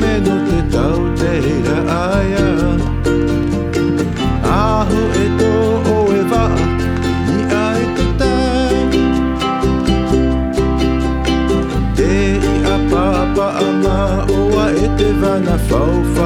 me no te tau te hira aia Aho e tō o e waa ni ai te tai Te i a pāpa a mā oa e te wana whauwha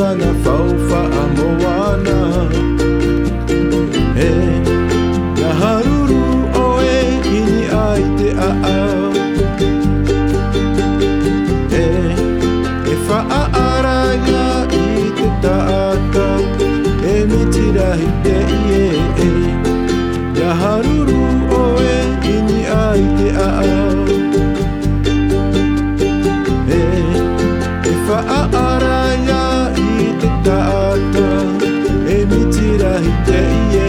whakana whau wha a moana E, ngā haruru o e ai te a a E, e wha a aranga i E mitirahi yeah,